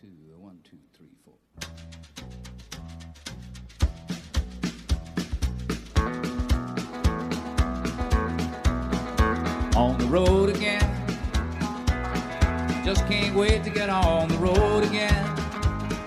two, one, two, three, four. On the road again. Just can't wait to get on the road again.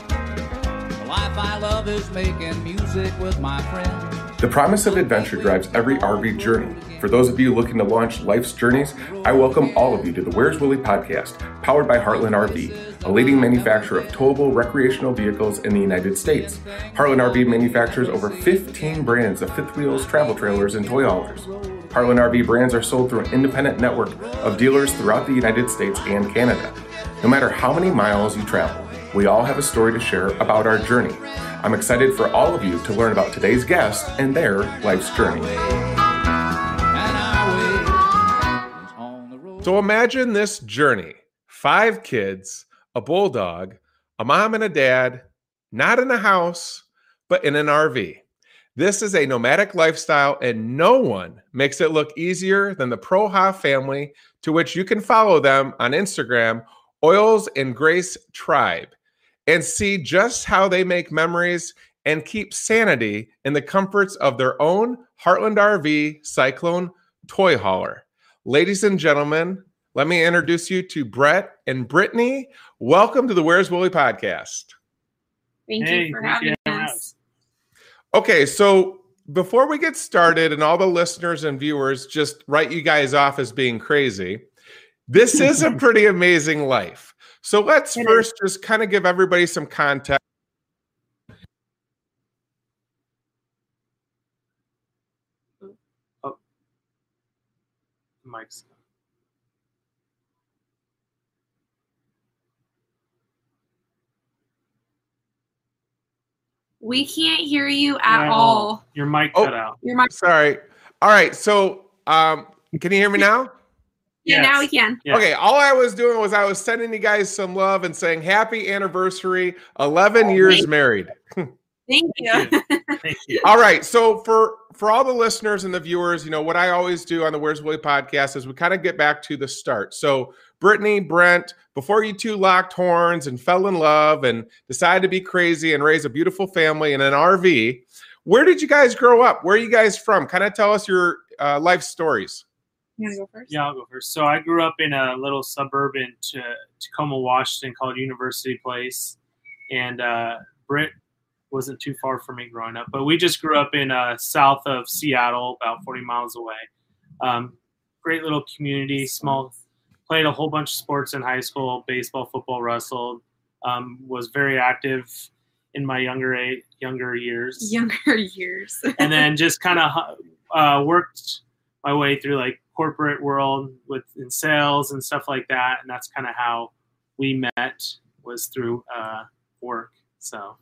The life I love is making music with my friends. The promise of adventure drives every RV journey. For those of you looking to launch life's journeys, I welcome all of you to the Where's Willie podcast, powered by Heartland RV, a leading manufacturer of towable recreational vehicles in the United States. Heartland RV manufactures over 15 brands of fifth wheels, travel trailers, and toy haulers. Heartland RV brands are sold through an independent network of dealers throughout the United States and Canada. No matter how many miles you travel, we all have a story to share about our journey. I'm excited for all of you to learn about today's guest and their life's journey. So imagine this journey five kids, a bulldog, a mom and a dad, not in a house, but in an RV. This is a nomadic lifestyle, and no one makes it look easier than the Proha family, to which you can follow them on Instagram, Oils and Grace Tribe, and see just how they make memories and keep sanity in the comforts of their own Heartland RV Cyclone toy hauler. Ladies and gentlemen, let me introduce you to Brent and Brittany. Welcome to the Where's Willie podcast. Thank Hey, you for thank you having for us. us. Okay, so before we get started, and all the listeners and viewers just write you guys off as being crazy, this is a pretty amazing life. So let's It is. first just kind of give everybody some context. Oh, Mike's. We can't hear you at No, all. Your mic Oh. cut out. Your mic. Sorry. All right, so um, can you hear me now? Yeah, now we can. Yeah. Okay, all I was doing was I was sending you guys some love and saying happy anniversary, 11 years thank- married. Thank you. Thank Thank you. All right. So for for all the listeners and the viewers, you know what I always do on the Where's Willie podcast is we kind of get back to the start. So Brittany, Brent, before you two locked horns and fell in love and decided to be crazy and raise a beautiful family in an RV, where did you guys grow up? Where are you guys from? Kind of tell us your uh, life stories. You wanna go first? Yeah, I'll go first. So I grew up in a little suburb in Tacoma, Washington called University Place. And uh, Britt wasn't too far from me growing up, but we just grew up in uh, south of Seattle, about 40 miles away. Um, great little community, small. Played a whole bunch of sports in high school: baseball, football, wrestled. Um, was very active in my younger age, younger years. Younger years. and then just kind of uh, worked my way through like corporate world with in sales and stuff like that and that's kind of how we met was through uh, work so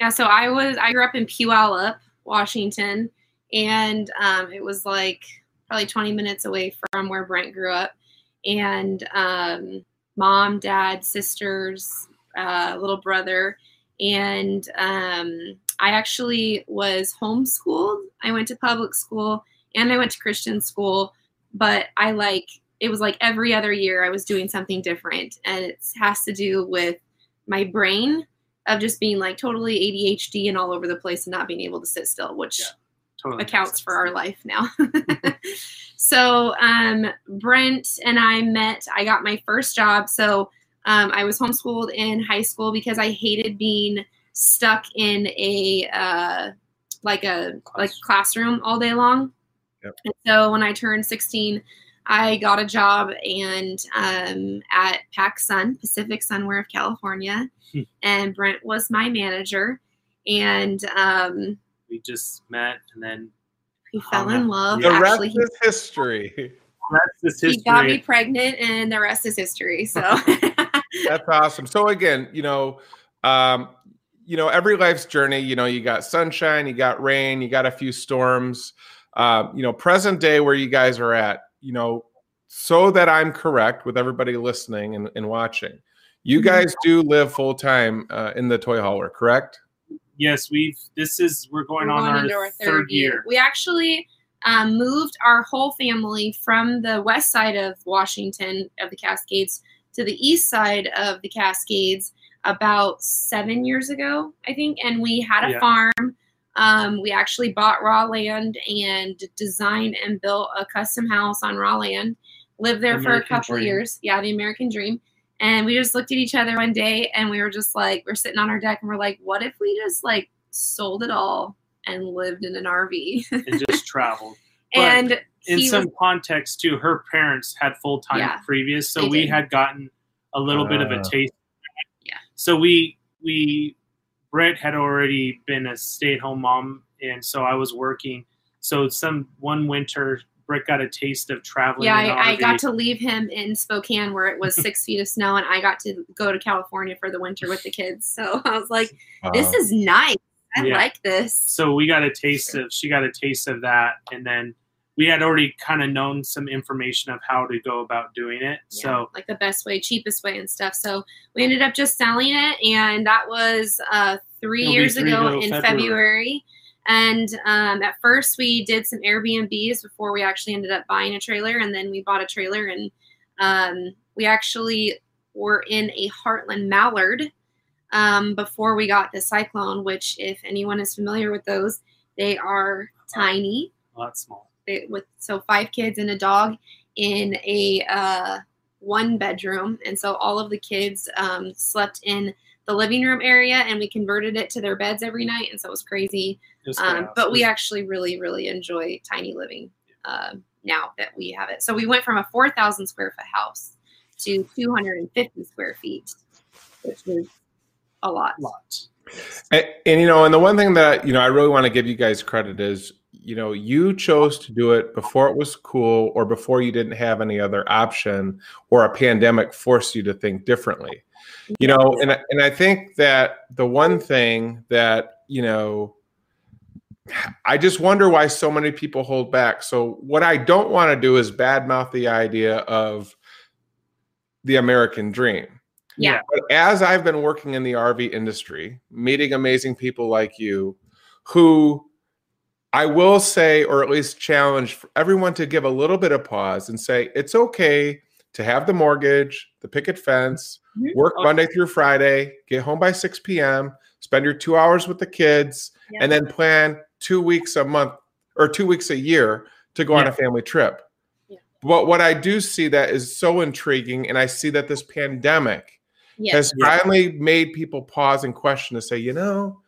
Yeah, so I was I grew up in Puyallup, Washington, and um, it was like probably 20 minutes away from where Brent grew up. And um, mom, dad, sisters, uh, little brother, and um, I actually was homeschooled. I went to public school and I went to Christian school, but I like it was like every other year I was doing something different, and it has to do with my brain of just being like totally ADHD and all over the place and not being able to sit still, which Yeah, totally accounts for our life now. so um, Brent and I met. I got my first job. So um, I was homeschooled in high school because I hated being stuck in a uh, like a like classroom all day long. Yep. And so when I turned 16, I got a job and um, at Pac Sun, Pacific Sunwear of California, Hmm. and Brent was my manager. And um, we just met and then he fell in love. The rest Actually, he, is history. that's this he got me pregnant, and the rest is history. So That's awesome. So again, you know, um, you know, every life's journey, you know, you got sunshine, you got rain, you got a few storms. Um, you know, present day where you guys are at, you know, so that I'm correct with everybody listening and, and watching. You Mhm. guys do live full time uh, in the toy hauler, correct? yes we've this is we're going We're on going our, our third, year, We actually um, moved our whole family from the west side of Washington of the Cascades to the east side of the Cascades about seven years ago, I think, and we had a Yeah. farm. Um, we actually bought raw land and designed and built a custom house on raw land. Lived there for a couple dream. years. Yeah, the American dream. And we just looked at each other one day and we were just like, we're sitting on our deck and we're like, what if we just like sold it all and lived in an RV? and just traveled. But and In he some was, context too, her parents had full time Yeah, previous, so we did. had gotten a little bit of a Ah. taste. Yeah. So we we Brett had already been a stay at home mom, and so I was working. So some one winter, Brett got a taste of traveling. yeah, I, I got to leave him in Spokane where it was six feet of snow, and I got to go to California for the winter with the kids. So I was like, this Wow. is nice. I Yeah. like this. so we got a taste of she got a taste of that and then we had already kind of known some information of how to go about doing it Yeah, so like the best way, cheapest way, and stuff. So we ended up just selling it, and that was uh, three It'll years three ago ago, in February. February. And um, at first, we did some Airbnbs before we actually ended up buying a trailer, and then we bought a trailer, and um, we actually were in a Heartland Mallard um, before we got the Cyclone. Which, if anyone is familiar with those, they are tiny a lot small they, with so five kids and a dog in a uh, one bedroom, and so all of the kids um, slept in the living room area, and we converted it to their beds every night, and so it was crazy. It was Um, but we actually really, really enjoy tiny living uh, now that we have it. So we went from a four thousand square foot house to two hundred and fifty square feet, which was a lot. a lot And, and you know, and the one thing that you know I really want to give you guys credit is, you know, you chose to do it before it was cool or before you didn't have any other option or a pandemic forced you to think differently. You know, and I- and I think that the one thing that, you know, I just wonder why so many people hold back. So what I don't want to do is badmouth the idea of the American dream. Yeah. But as I've been working in the RV industry, meeting amazing people like you, who I will say, or at least challenge for everyone to give a little bit of pause and say, it's okay to have the mortgage, the picket fence, Mhm. work Monday through Friday, get home by 6 p.m., spend your two hours with the kids, Yeah. and then plan two weeks a month or two weeks a year to go on a family trip. Yeah. But what I do see that is so intriguing, and I see that this pandemic has Yeah. finally made people pause and question to say, you know,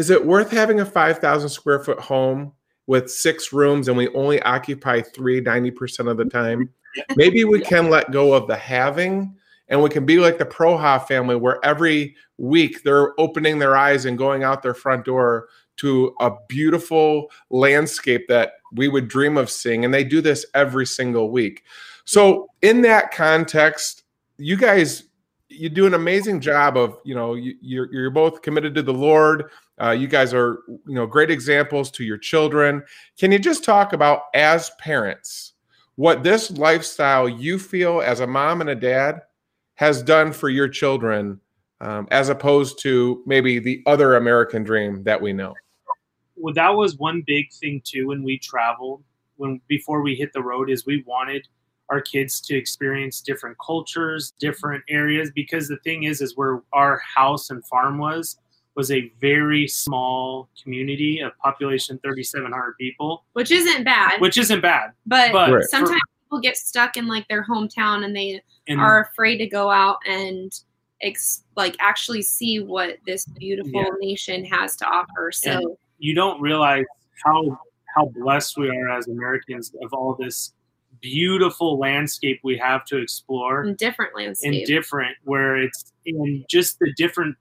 is it worth having a 5,000 square foot home with six rooms and we only occupy three 90% of the time? Maybe we can let go of the having and we can be like the Proha family where every week they're opening their eyes and going out their front door to a beautiful landscape that we would dream of seeing. And they do this every single week. So, in that context, you guys you do an amazing job of you know you, you're you're both committed to the Lord. Uh, you guys are you know great examples to your children. Can you just talk about as parents what this lifestyle you feel as a mom and a dad has done for your children, um, as opposed to maybe the other American dream that we know? well, that was one big thing too when we traveled when before we hit the road is we wanted our kids to experience different cultures different areas because the thing is is where our house and farm was was a very small community of population 3700 people which isn't bad, which isn't bad but, but Right. sometimes people get stuck in like their hometown and they and are afraid to go out and ex- like actually see what this beautiful Yeah. nation has to offer. So And- you don't realize how how blessed we are as Americans of all this beautiful landscape we have to explore in different landscape. and different where it's in just the different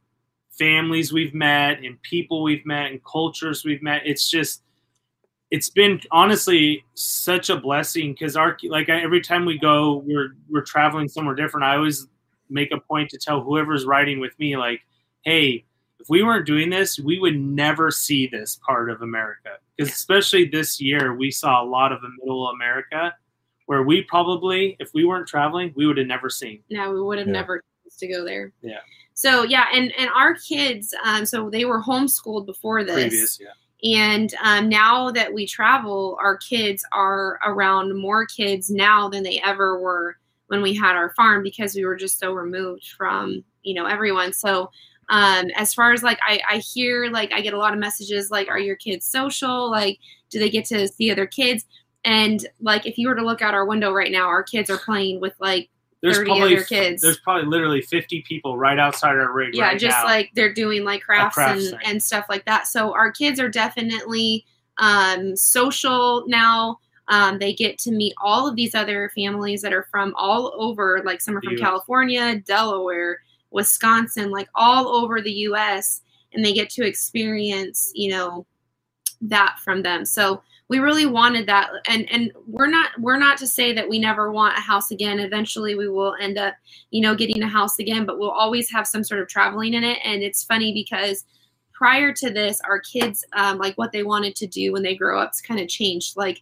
families we've met and people we've met and cultures we've met it's just it's been honestly such a blessing because our like I, every time we go we're we're traveling somewhere different i always make a point to tell whoever's riding with me like hey if we weren't doing this we would never see this part of america because especially this year we saw a lot of the middle america where we probably if we weren't traveling we would have never seen no, we would have Yeah. never to go there. Yeah. So yeah, and and our kids, um, so they were homeschooled before this. previous yeah And um, now that we travel, our kids are around more kids now than they ever were when we had our farm because we were just so removed from you know everyone. So um, as far as like I, I hear like I get a lot of messages like are your kids social like do they get to see other kids and like if you were to look out our window right now our kids are playing with like There's 30 probably other kids. there's probably literally 50 people right outside our rig. yeah right just now. like they're doing like crafts, crafts and, thing. and stuff like that so our kids are definitely um, social now um, they get to meet all of these other families that are from all over like some are from california delaware wisconsin like all over the us and they get to experience you know that from them. So we really wanted that and and we're not we're not to say that we never want a house again. Eventually we will end up you know getting a house again but we'll always have some sort of traveling in it. And it's funny because prior to this our kids um, like what they wanted to do when they grow up kind of changed. Like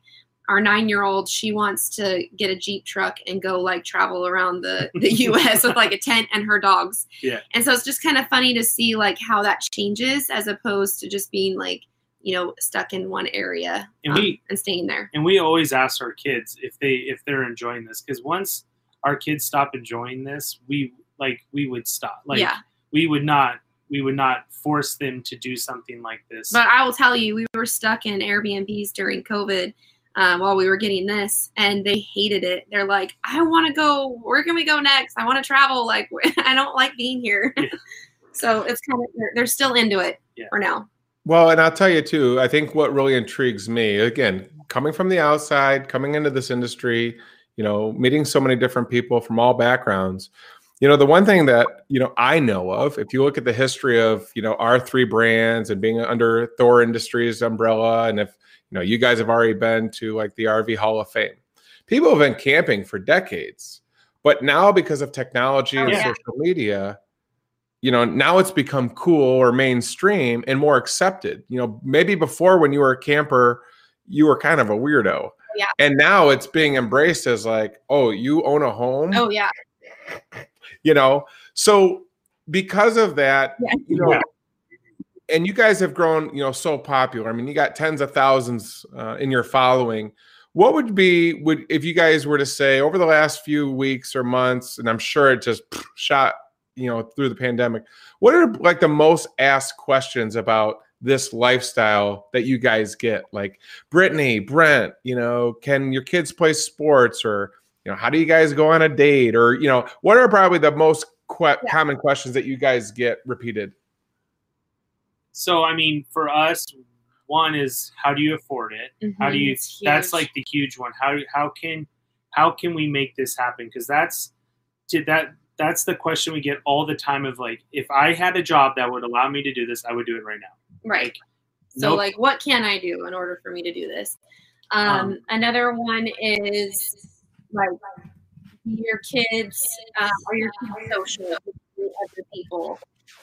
our nine year old she wants to get a jeep truck and go like travel around the, the us with like a tent and her dogs. Yeah. and so it's just kind of funny to see like how that changes as opposed to just being like you know stuck in one area And um, we- and staying there and we always ask our kids if they if they're enjoying this because once our kids stop enjoying this we like we would stop like yeah we would not we would not force them to do something like this But I will tell you, we were stuck in Airbnbs during COVID um, while we were getting this, and they hated it. They're like, I want to go. Where can we go next? I want to travel. Like, I don't like being here. Yeah. so it's kind of, they're, they're still into it Yeah. for now. Well, and I'll tell you too, I think what really intrigues me, again, coming from the outside, coming into this industry, you know, meeting so many different people from all backgrounds. You know, the one thing that, you know, I know of, if you look at the history of, you know, our three brands and being under Thor Industries umbrella, and if, you know, you guys have already been to like the RV Hall of Fame, people have been camping for decades. But now, because of technology and yeah. social media, you know now it's become cool or mainstream and more accepted you know maybe before when you were a camper you were kind of a weirdo Yeah. and now it's being embraced as like oh you own a home Oh, yeah. you know so because of that Yeah. you know Yeah. and you guys have grown you know so popular i mean you got tens of thousands uh, in your following what would be would if you guys were to say over the last few weeks or months and i'm sure it just shot you know through the pandemic what are like the most asked questions about this lifestyle that you guys get? Like brittany brent you know can your kids play sports? Or you know how do you guys go on a date? Or you know what are probably the most que- Yeah. common questions that you guys get repeated? So i mean for us one is how do you afford it? Mm-hmm. How do you it's that's like the huge one. How how can how can we make this happen? Because that's to that that's the question we get all the time of like if i had a job that would allow me to do this i would do it right now right. So, Nope. like, what can I do in order for me to do this? Um, Um, another one is like your kids uh, are your kids social with other people.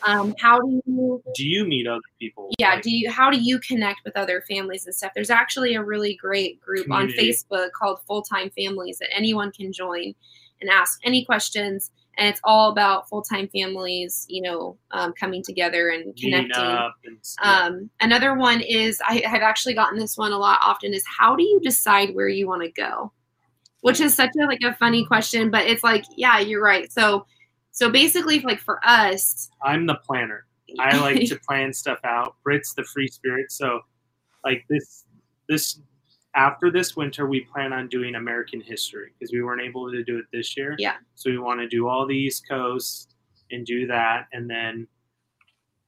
Um, how do you do you meet other people yeah Like, do you how do you connect with other families and stuff there's actually a really great group on facebook called full-time families that anyone can join and ask any questions and it's all about full-time families you know um, coming together and connecting and yeah. um, another one is I have actually gotten this one a lot often is how do you decide where you want to go? Which is such a like a funny question, but it's like, yeah, you're right. So so basically like for us, i'm the planner I like to plan stuff out. Brit's the free spirit, so like this this after this winter, we plan on doing American history because we weren't able to do it this year. Yeah. So we want to do all the East Coast and do that, and then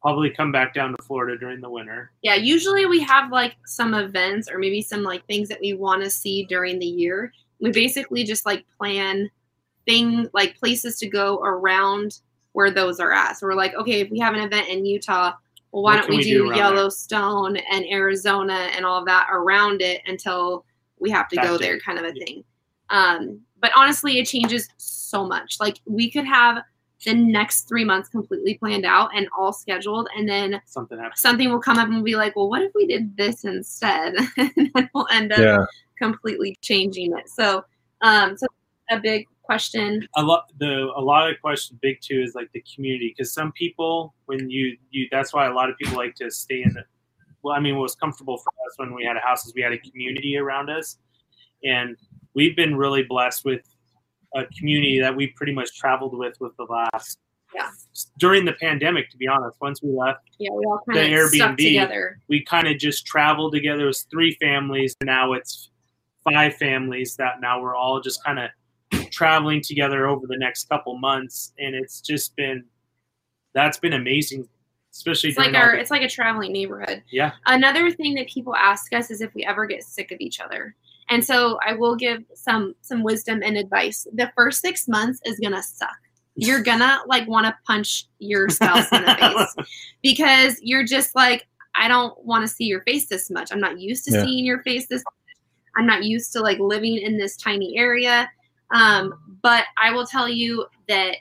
probably come back down to Florida during the winter. yeah, usually we have like some events or maybe some like things that we want to see during the year. We basically just like plan thing like places to go around where those are at. So we're like, okay, if we have an event in Utah, well, why What don't we, we do, do around there? Yellowstone and Arizona and all that around it until we have to That go day. there, kind of a Yeah. thing. Um, but honestly, it changes so much. Like we could have the next three months completely planned out and all scheduled, and then Something happens. something will come up and we'll be like, well, what if we did this instead? and then we'll end up yeah. completely changing it. So, um, so a big question. a lot the a lot of question big too is like the community because some people when you you that's why a lot of people like to stay in the well i mean what was comfortable for us when we had a house is we had a community around us and we've been really blessed with a community that we pretty much traveled with with the last Yeah. during the pandemic. To be honest, once we left, Yeah, we all The kind of stuck Airbnb. together. we kind of just traveled together. It was three families, now it's five families that now we're all just kind of traveling together over the next couple months, and it's just been that's been amazing, especially It's like our the- it's like a traveling neighborhood. yeah. Another thing that people ask us is if we ever get sick of each other. And so I will give some some wisdom and advice. The first 6 months is going to suck. You're going to like want to punch your spouse in the face because you're just like I don't want to see your face this much. I'm not used to Yeah. seeing your face this much. I'm not used to like living in this tiny area. Um, but I will tell you that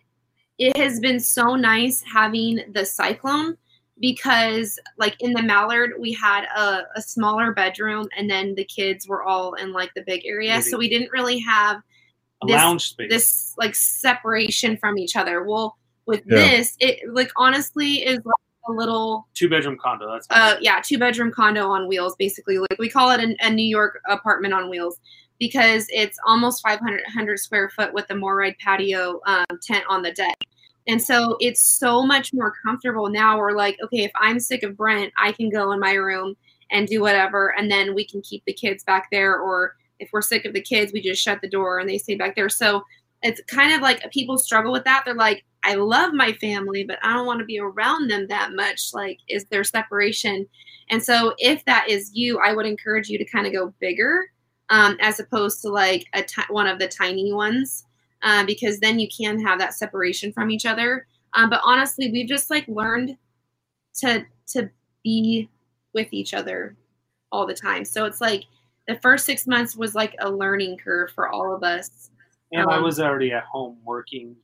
it has been so nice having the cyclone because like in the mallard we had a, a smaller bedroom and then the kids were all in like the big area so we didn't really have a this- lounge space. this like separation from each other well with Yeah. this it like honestly is like a little two bedroom condo. That's uh yeah two bedroom condo on wheels basically like we call it an, a new york apartment on wheels because it's almost 500 square foot with the moride patio um, tent on the deck. And so it's so much more comfortable now we're like okay if i'm sick of brent i can go in my room and do whatever and then we can keep the kids back there. Or if we're sick of the kids we just shut the door and they stay back there. So it's kind of like people struggle with that. They're like i love my family but i don't want to be around them that much. Like is there separation? And so if that is you i would encourage you to kind of go bigger um, as opposed to like a one of the tiny ones uh, because then you can have that separation from each other um, but honestly we've just like learned to to be with each other all the time so it's like the first six months was like a learning curve for all of us and I um, was already at home working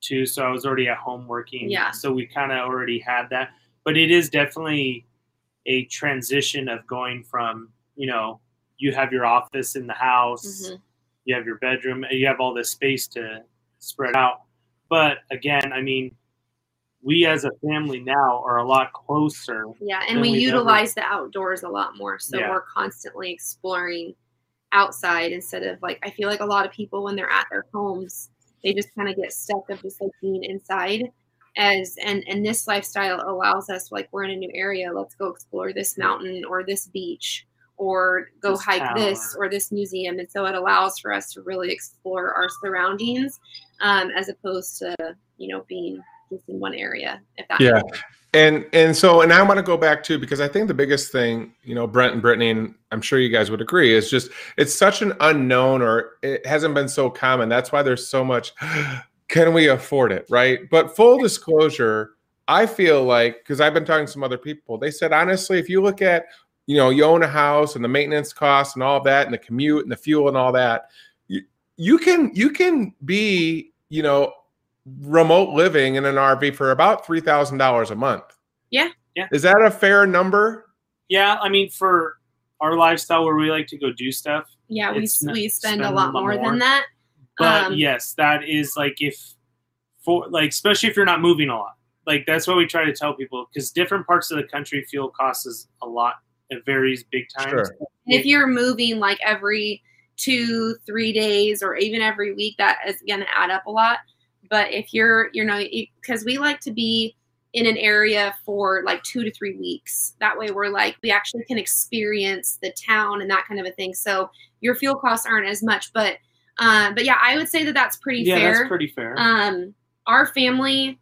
too, so I was already at home working. Yeah. So we kind of already had that, but it is definitely a transition of going from you know you have your office in the house, Mhm. you have your bedroom, you have all this space to spread out. But again, I mean, we as a family now are a lot closer. Yeah, and we we've ever- utilize the outdoors a lot more. So Yeah. we're constantly exploring outside instead of like I feel like a lot of people when they're at their homes, they just kind of get stuck of just like being inside. As and and this lifestyle allows us like we're in a new area, let's go explore this mountain or this beach or go This hike this or this museum. And so it allows for us to really explore our surroundings um, as opposed to, you know, being just in one area. If that Yeah. makes sense. And and so and I want to go back to because I think the biggest thing, you know, Brent and Brittany, and I'm sure you guys would agree, is just it's such an unknown or it hasn't been so common. That's why there's so much. Can we afford it, right? But full disclosure, I feel like because I've been talking to some other people, they said honestly, if you look at you know you own a house and the maintenance costs and all that and the commute and the fuel and all that, you, you can you can be you know remote living in an RV for about three thousand dollars a month. Yeah. Yeah. Is that a fair number? Yeah, I mean, for our lifestyle where we like to go do stuff, Yeah, we, It's s- not- we spend, spend a a lot lot more, more. than that. but Um, yes, that is like if for like especially if you're not moving a lot. Like that's what we try to tell people because different parts of the country fuel costs is a lot. It varies big time. Sure. If you're moving like every two, three days, or even every week, that is going to add up a lot. But if you're, you know, because we like to be in an area for like two to three weeks. That way, we're like, we actually can experience the town and that kind of a thing. So your fuel costs aren't as much. But, um, but yeah, I would say that that's pretty Yeah, fair. that's pretty fair. um our family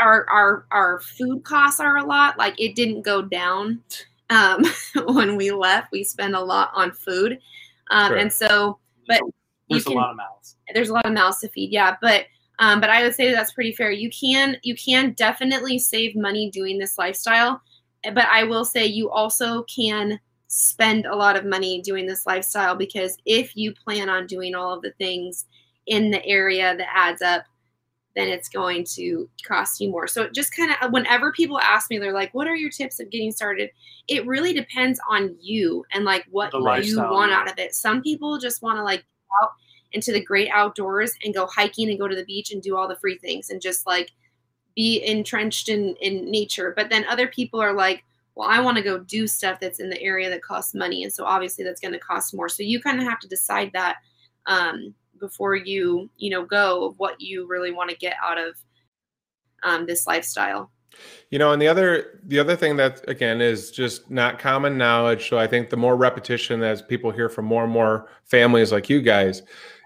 our our our food costs are a lot. Like it didn't go down um when we left. We spent a lot on food. Um and so but There's you a lot of mouths. there's a lot of mouths to feed yeah. But um, but i would say that's pretty fair. You can you can definitely save money doing this lifestyle but i will say you also can spend a lot of money doing this lifestyle because if you plan on doing all of the things in the area that adds up then it's going to cost you more. So it just kind of whenever people ask me they're like what are your tips of getting started? It really depends on you and like what you want out of it. Some people just want to like out into the great outdoors and go hiking and go to the beach and do all the free things and just like be entrenched in in nature. But then other people are like well i want to go do stuff that's in the area that costs money and so obviously that's going to cost more. So you kind of have to decide that um before you you know go of what you really want to get out of um, this lifestyle. You know, and the other the other thing that again is just not common knowledge. So I think the more repetition as people hear from more and more families like you guys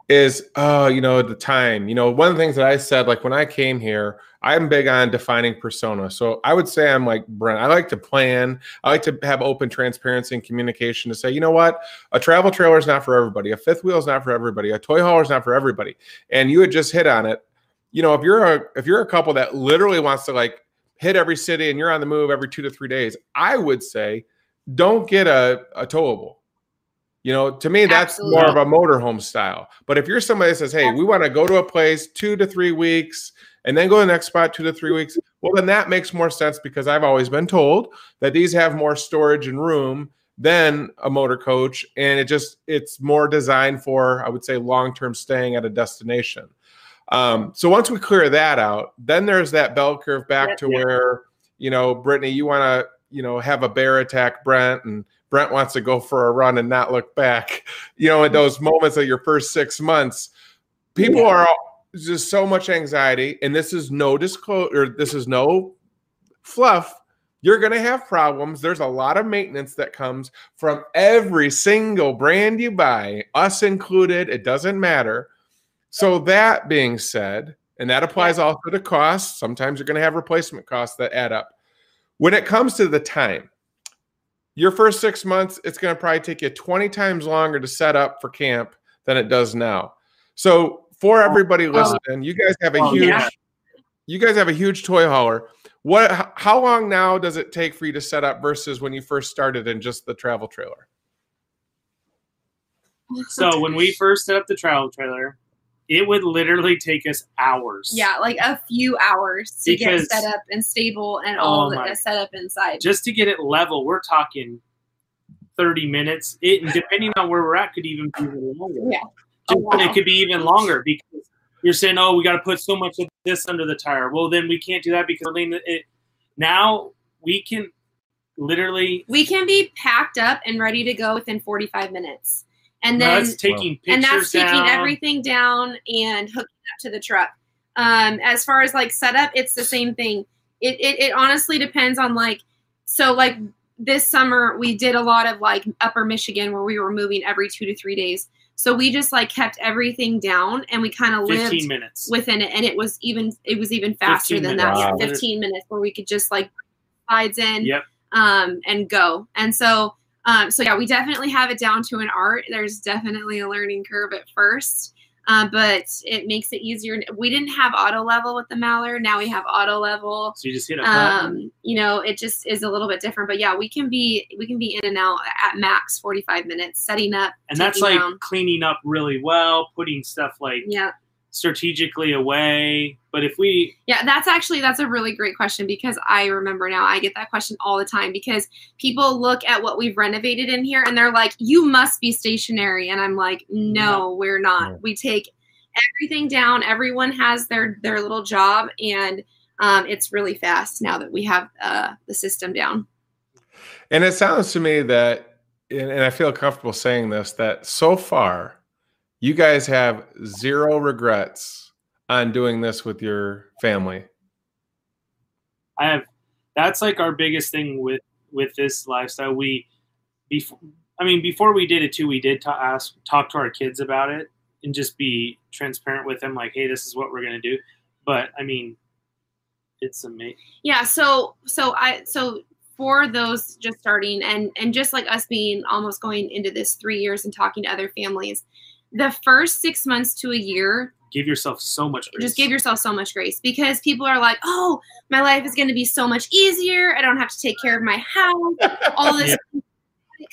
is oh, you know, the time. You know, one of the things that I said, like when I came here, I'm big on defining persona. So I would say I'm like Brent. I like to plan. I like to have open transparency and communication to say, you know what, a travel trailer is not for everybody. A fifth wheel is not for everybody. A toy hauler is not for everybody. And you had just hit on it. You know, if you're a if you're a couple that literally wants to like hit every city and you're on the move every two to three days, I would say don't get a, a towable. You know, to me, that's Absolutely. more of a motorhome style. But if you're somebody that says, hey, we want to go to a place two to three weeks and then go to the next spot two to three weeks, well, then that makes more sense because I've always been told that these have more storage and room than a motor coach. And it just, it's more designed for, I would say, long term staying at a destination. Um, so once we clear that out, then there's that bell curve back to where, you know, Brittany, you want to, you know, have a bear attack Brent and Brent wants to go for a run and not look back. You know, in mm-hmm. those moments of your first six months, people Yeah. are just so much anxiety, and this is no disclosure, or this is no fluff. You're going to have problems. There's a lot of maintenance that comes from every single brand you buy, us included. It doesn't matter. So that being said, and that applies also to costs. Sometimes you're going to have replacement costs that add up. When it comes to the time, your first six months, it's going to probably take you 20 times longer to set up for camp than it does now. So for oh, everybody listening, you guys have a Oh, huge, yeah. you guys have a huge toy hauler. What? How long now does it take for you to set up versus when you first started in just the travel trailer? So when we first set up the travel trailer, it would literally take us hours. Yeah, like a few hours to Because- get set up and stable and all Oh set up inside. Just to get it level, we're talking 30 minutes. It depending on where we're at could even be even longer. Yeah. Just- Oh, wow. It could be even longer because you're saying, "Oh, we got to put so much of this under the tire." Well, then we can't do that because it. Now we can literally. we can be packed up and ready to go within 45 minutes. And then that's taking pictures and that's taking down. everything down and hooking up to the truck. Um, as far as like setup, it's the same thing. It, it it honestly depends on like so like this summer we did a lot of like upper Michigan where we were moving every two to three days. So we just like kept everything down and we kind of lived minutes. within it and it was even it was even faster than that. minutes. Yeah, Wow. 15 minutes where we could just like slides in Yep. um, and go. And so, um, so yeah, we definitely have it down to an art. There's definitely a learning curve at first, uh, but it makes it easier. We didn't have auto level with the Mallard. Now we have auto level. So you just hit a button. Um, you know, it just is a little bit different. But yeah, we can be we can be in and out at max 45 minutes, setting up. and that's like down. cleaning up really well, putting stuff like yeah. Strategically away. But if we Yeah, that's actually that's a really great question because I remember now I get that question all the time because people look at what we've renovated in here and they're like, "You must be stationary," and I'm like, "No, we're not. No. We take everything down. Everyone has their their little job, and um, it's really fast now that we have uh, the system down." And it sounds to me that, and and I feel comfortable saying this, that so far, you guys have zero regrets on doing this with your family. I have that's like our biggest thing with with this lifestyle. We before I mean before we did it too, we did ta- ask talk to our kids about it and just be transparent with them, like, hey, this is what we're gonna do. But I mean, it's amazing. Yeah, so so I so for those just starting and and just like us being almost going into this 3 years and talking to other families, the first 6 months to a year, Give yourself so much. Grace. just give yourself so much grace because people are like, "Oh, my life is going to be so much easier. I don't have to take care of my house." All this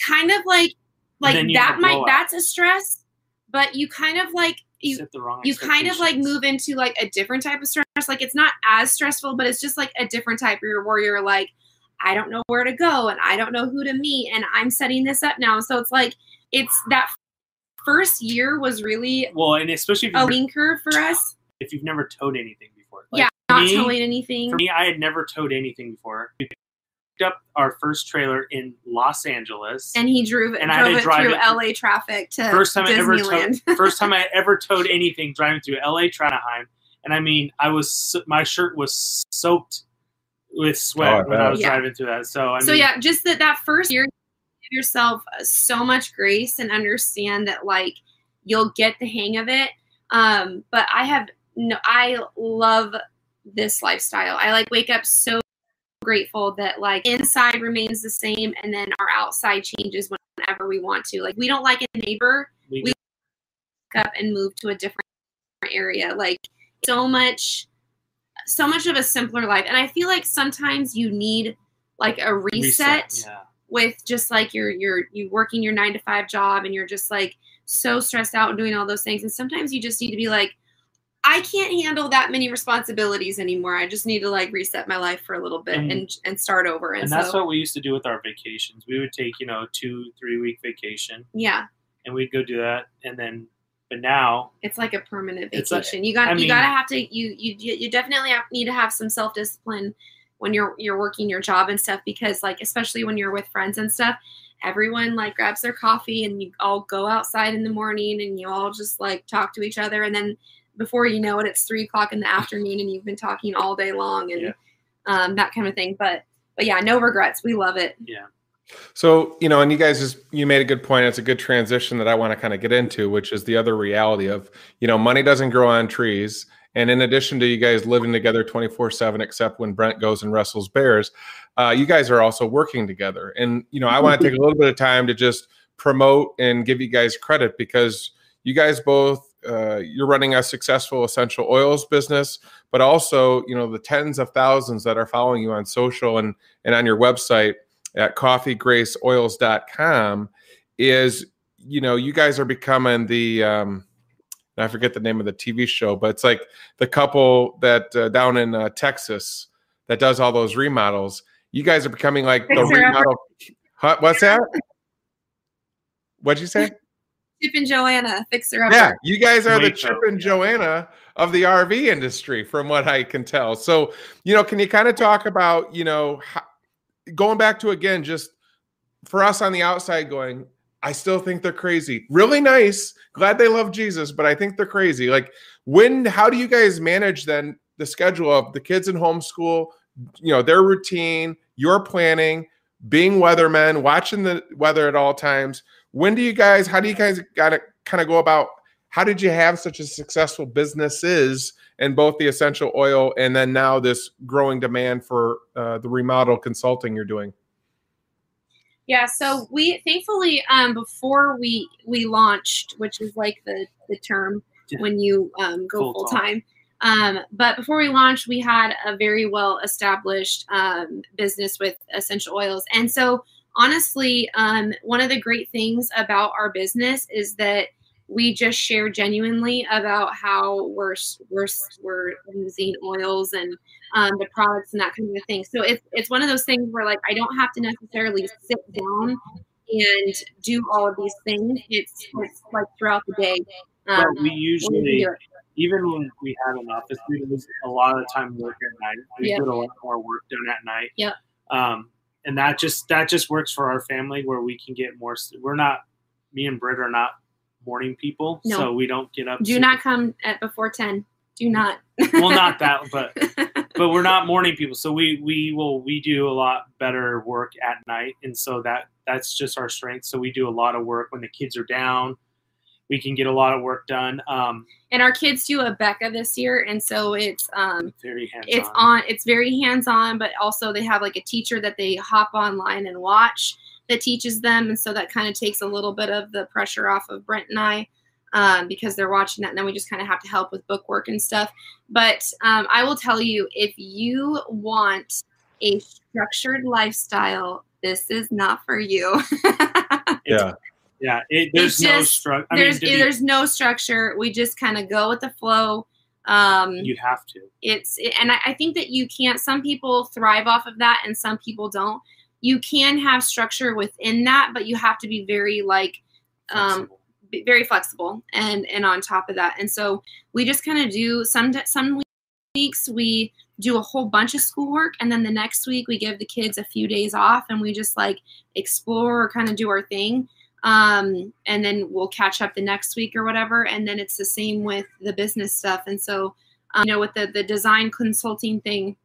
kind of like like that might that's a stress, but you kind of like you the wrong you kind of like move into like a different type of stress. Like it's not as stressful, but it's just like a different type where you're, where you're like, I don't know where to go and I don't know who to meet and I'm setting this up now. So it's like it's that first year was really Well, and especially if a you've, learning curve for us. if you've never towed anything before. Yeah, Not me- towing anything. For me, I had never towed anything before. We picked up our first trailer in Los Angeles. And he drove, And I had drove to it drive through it- LA traffic to first time I ever Disneyland. towed, first time I ever towed anything driving through LA Tranaheim. And I mean, I was my shirt was soaked with sweat Oh, I when I was Yeah. driving through that. So I mean, so yeah, just that that first year, give yourself so much grace and understand that like you'll get the hang of it. Um, but I have no, I love this lifestyle. I like wake up so grateful that like inside remains the same and then our outside changes whenever we want to. Like we don't like a neighbor we, we- up and move to a different area. Like so much, so much of a simpler life. And I feel like sometimes you need like a reset, Yeah. With just like you're you're you working your nine to five job and you're just like so stressed out and doing all those things. And sometimes you just need to be like, I can't handle that many responsibilities anymore. I just need to like reset my life for a little bit And- and and start over. And, And so that's what we used to do with our vacations. We would take, you know, two, three week vacation yeah, and we'd go do that. And then, but now, it's like a permanent It's like- vacation. you got I you mean- gotta have to you you you definitely have, need to have some self discipline when you're you're working your job and stuff because like especially when you're with friends and stuff everyone like grabs their coffee and you all go outside in the morning and you all just like talk to each other and then before you know it it's three o'clock in the afternoon and you've been talking all day long and Yeah. um, that kind of thing but but yeah no regrets we love it yeah. So, you know, and you guys just you made a good point. It's a good transition that I want to kind of get into, which is the other reality of, you know, money doesn't grow on trees. And in addition to you guys living together 24-7, except when Brent goes and wrestles bears, uh, you guys are also working together. And, you know, I want to take a little bit of time to just promote and give you guys credit because you guys both uh, you're running a successful essential oils business, but also, you know, the tens of thousands that are following you on social and and on your website at coffeegraceoils.com is you know you guys are becoming the um i forget the name of the tv show but it's like the couple that uh, down in uh, texas that does all those remodels you guys are becoming like the Fixer-upper. remodel huh, what's that what'd you say chip and joanna fixer up yeah, you guys are the Wait, Chip and. Joanna of the RV industry, from what I can tell. So, you know, can you kind of talk about, you know, how, going back to again, just for us on the outside going, I still think they're crazy. Really nice. Glad they love Jesus, but I think they're crazy. Like, when, how do you guys manage then the schedule of the kids in homeschool, you know, their routine, your planning, being weathermen, watching the weather at all times? When do you guys, how do you guys got to kind of go about how did you have such a successful businesses in both the essential oil and then now this growing demand for uh, the remodel consulting you're doing Yeah, so we thankfully um before we we launched, which is like the the term Yeah. when you um go full Full-time. time. Um, but before we launched, we had a very well established um, business with essential oils, and so honestly, um, one of the great things about our business is that we just share genuinely about how we're we're we're using oils and um, the products and that kind of thing. So it's it's one of those things where like I don't have to necessarily sit down and do all of these things. It's, it's like throughout the day. Um, But we usually, even when we had an office, we was a lot of the time work at night. We Yep. get a lot more work done at night. Yep. Um, and that just that just works for our family where we can get more. We're not me and Britt are not morning people, No. so we don't get up. Do not come at before ten. Do not. well, not that, but but we're not morning people, so we we will we do a lot better work at night, and so that that's just our strength. So we do a lot of work when the kids are down. We can get a lot of work done. Um, and our kids do Abeka this year, and so it's um very hands it's on it's very hands on, but also they have like a teacher that they hop online and watch that teaches them, and so that kind of takes a little bit of the pressure off of Brent and I. Um, because they're watching that, and then we just kind of have to help with bookwork and stuff. But um, I will tell you, if you want a structured lifestyle, this is not for you. yeah Yeah, it, there's no structure. I mean, there's to be- there's no structure. We just kind of go with the flow. Um, you have to. it's and I, I think that you can't. Some people thrive off of that, and some people don't. You can have structure within that, but you have to be very like um, flexible. very flexible and and on top of that. And so we just kind of do some some weeks we do a whole bunch of schoolwork and then the next week we give the kids a few days off and we just like explore or kind of do our thing um, and then we'll catch up the next week or whatever and then it's the same with the business stuff and so um, you know with the the design consulting thing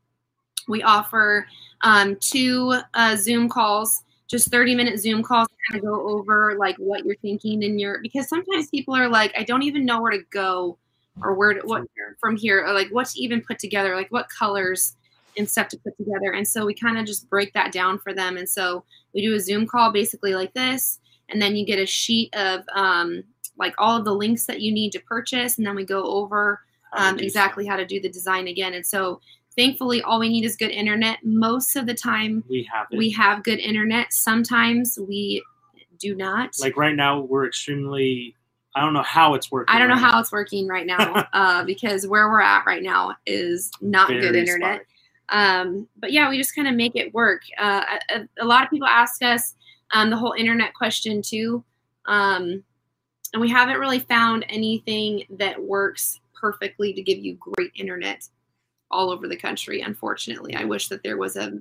we offer um, two uh, zoom calls just 30 minute zoom calls to kind of go over like what you're thinking and your because sometimes people are like i don't even know where to go or where to, what from here. or like what to even put together like what colors and stuff to put together and so we kind of just break that down for them and so we do a zoom call basically like this and then you get a sheet of um, like all of the links that you need to purchase and then we go over um, exactly how to do the design again and so thankfully all we need is good internet most of the time We have it. we have good internet sometimes we do not like right now, we're extremely. I don't know how it's working. i don't know right how now. it's working right now uh, because where we're at right now is not good internet um, but yeah we just kind of make it work uh, a, a lot of people ask us um, the whole internet question too um, and we haven't really found anything that works perfectly to give you great internet all over the country unfortunately i wish that there was a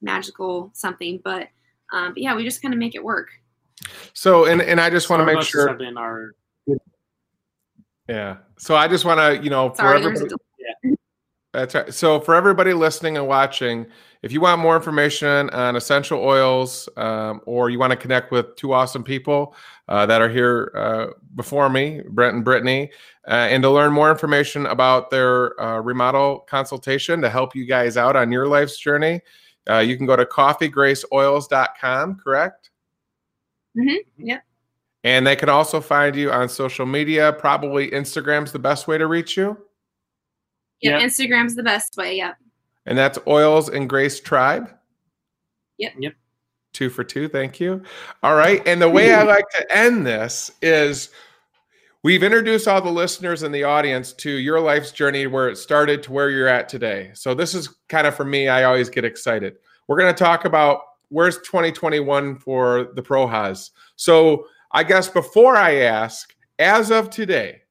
magical something but, um, but yeah we just kind of make it work So, and and I just want to make sure. have been our Yeah. So I just want to, you know, for sorry there's a everybody. That's right. So for everybody listening and watching, if you want more information on essential oils, um, or you want to connect with two awesome people uh, that are here uh, before me, Brent and Brittany, uh, and to learn more information about their uh, remodel consultation to help you guys out on your life's journey, uh, you can go to coffeegraceoils.com. Correct? Mm-hmm. Yep. And they can also find you on social media. Probably Instagram's the best way to reach you. Yeah, Yeah. instagram's the best way yep And that's Oils and Grace Tribe. Yep. Yep. Two for two. Thank you. All right. And the way I like to end this is we've introduced all the listeners in the audience to your life's journey, where it started to where you're at today. So this is kind of for me, I always get excited. We're going to talk about where's 2021 for the Pro Haas. So I guess before I ask, as of today,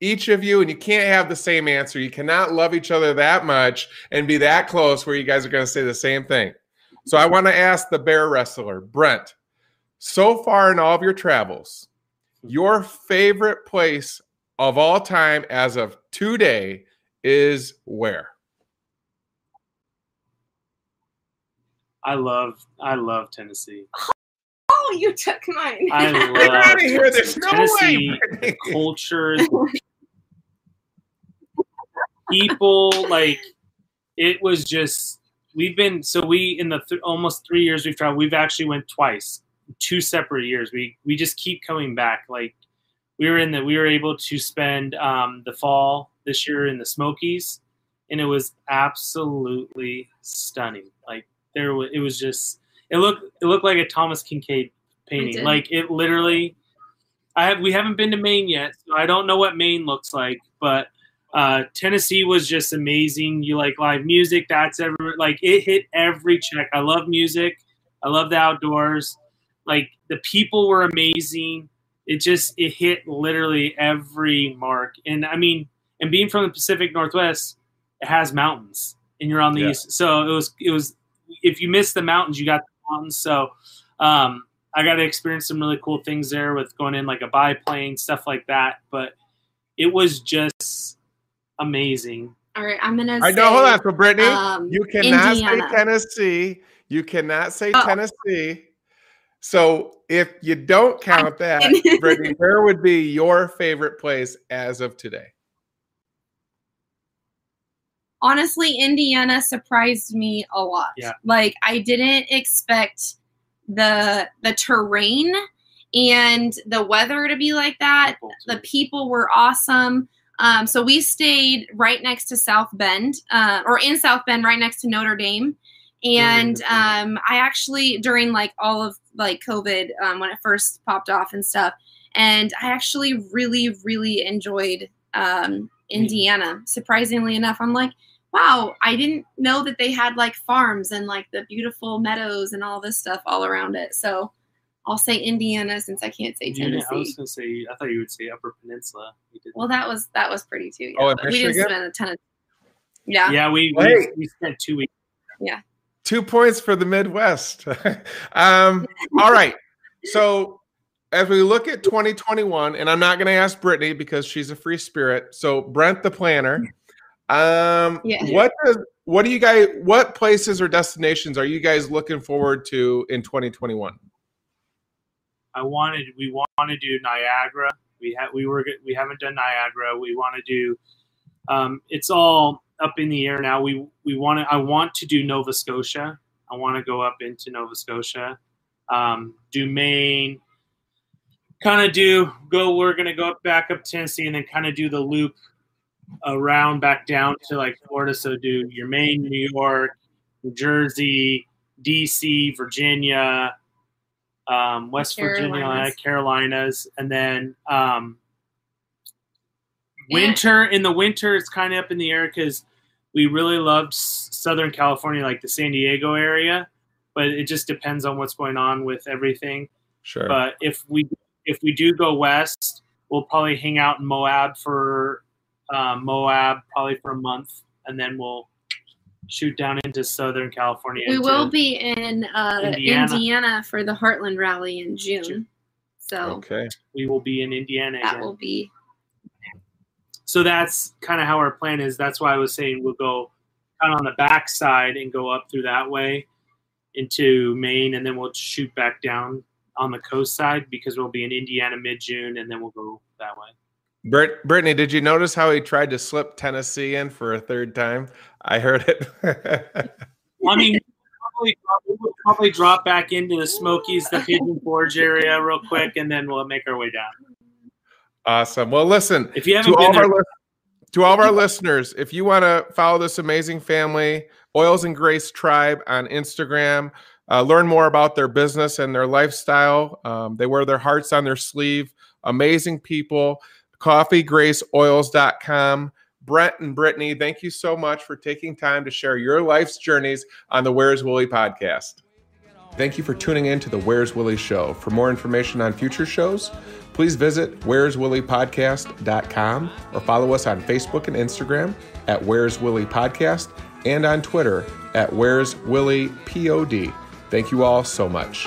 each of you, and you can't have the same answer. You cannot love each other that much and be that close where you guys are going to say the same thing. So I want to ask the bear wrestler, Brent, so far in all of your travels, your favorite place of all time as of today is where? I love I love Tennessee. oh you took mine I Get love out of here. There's no Tennessee, way. Brittany. culture, people. Like it was just we've been so we in the th- almost three years we've traveled. We've actually went twice, two separate years. We we just keep coming back. Like we were in the we were able to spend um, the fall this year in the Smokies, and it was absolutely stunning. Like there was it was just it looked it looked like a Thomas Kinkade painting. Like it literally. I have we haven't been to Maine yet, so I don't know what Maine looks like, but uh, Tennessee was just amazing. You like live music, that's ever like it hit every check. I love music. I love the outdoors. Like the people were amazing. It just it hit literally every mark. And I mean, and being from the Pacific Northwest, it has mountains, and you're on the Yeah. east. So it was it was if you miss the mountains, you got the mountains. So um, I got to experience some really cool things there with going in like a biplane, stuff like that. But it was just amazing. all right i'm gonna I say, know. Hold on. So, Brittany, um, you cannot Indiana. say Tennessee. You cannot say Oh. Tennessee. So, if you don't count that, Brittany, where would be your favorite place as of today? honestly indiana surprised me a lot Yeah. like i didn't expect the the terrain and the weather to be like that the people were awesome um, so we stayed right next to south bend uh, or in south bend right next to notre dame. And um, i actually during like all of like covid um, when it first popped off and stuff and i actually really really enjoyed um, indiana. Surprisingly enough i'm like wow i didn't know that they had like farms and like the beautiful meadows and all this stuff all around it. So i'll say indiana since i can't say You didn't- I was gonna say I thought you would say Upper Peninsula. Well that was that was pretty too yeah, Oh, in but we didn't spend a ton of Yeah. Yeah, we, we, we spent two weeks. Yeah. Two points for the Midwest. um, all right. So as we look at 2021, and I'm not going to ask Brittany because she's a free spirit. So Brent, the planner, um, Yeah. what does, what do you guys? What places or destinations are you guys looking forward to in 2021? I wanted we want to do Niagara. We have we were we haven't done Niagara. We want to do. Um, it's all up in the air now. We we want to. I want to do Nova Scotia. I want to go up into Nova Scotia. Um, do Maine. Kind of do go. We're gonna go up back up Tennessee and then kind of do the loop around back down to like Florida. So do your Maine, New York, New Jersey, D.C., Virginia um, West Virginia, Carolinas. Carolinas, and then um, Yeah. winter. In the winter, it's kind of up in the air because we really loved Southern California, like the San Diego area, but it just depends on what's going on with everything. Sure. But if we if we do go west, we'll probably hang out in Moab for um, Moab probably for a month, and then we'll shoot down into Southern California. We will be in uh, Indiana. Indiana. for the Heartland Rally in June. June. So okay. We will be in Indiana. that again. will be so that's kind of how our plan is. That's why I was saying we'll go kind of on the back side and go up through that way into Maine, and then we'll shoot back down on the coast side because we'll be in Indiana mid June, and then we'll go that way. Britt, Brittany, did you notice how he tried to slip Tennessee in for a third time? I heard it. I mean, probably, we'll probably drop back into the Smokies, the Pigeon Forge area, real quick, and then we'll make our way down. awesome. Well, listen, If you to haven't all, been of our to all of our listeners, if you want to follow this amazing family, Oils and Grace Tribe on Instagram, uh, learn more about their business and their lifestyle. Um, they wear their hearts on their sleeve. Amazing people. CoffeeGraceOils.com. Brent and Brittany, thank you so much for taking time to share your life's journeys on the Where's Willie podcast. Thank you for tuning in to the Where's Willie show. For more information on future shows, please visit where'swilliepodcast.com or follow us on Facebook and Instagram at Where's Willie Podcast and on Twitter at Where's Willie POD. Thank you all so much.